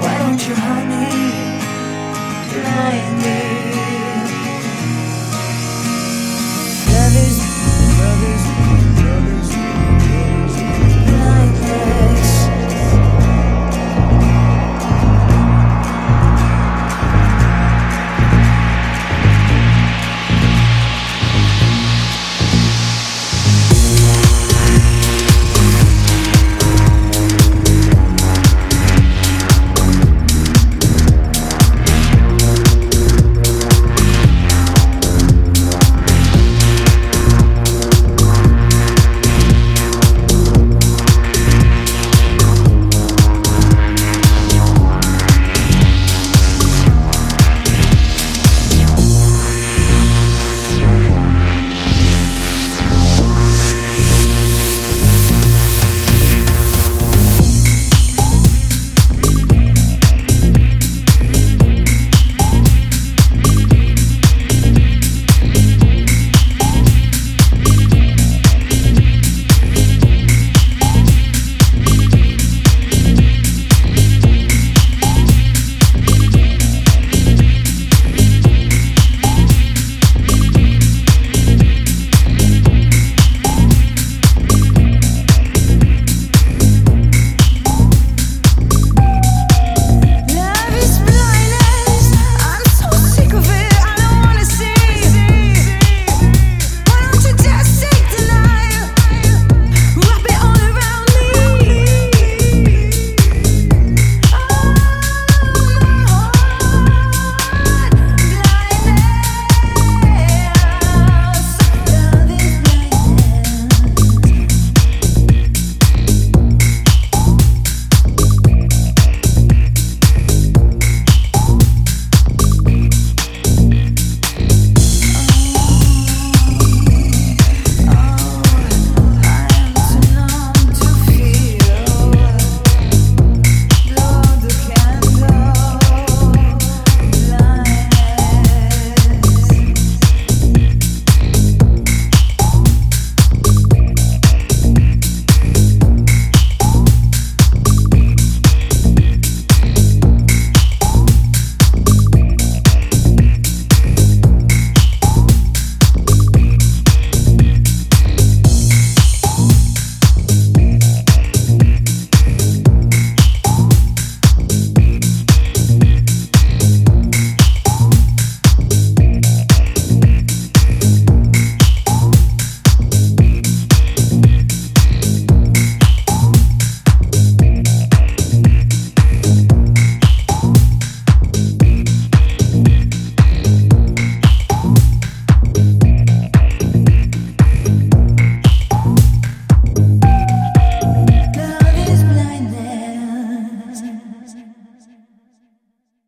Why don't you, honey, me? tonight?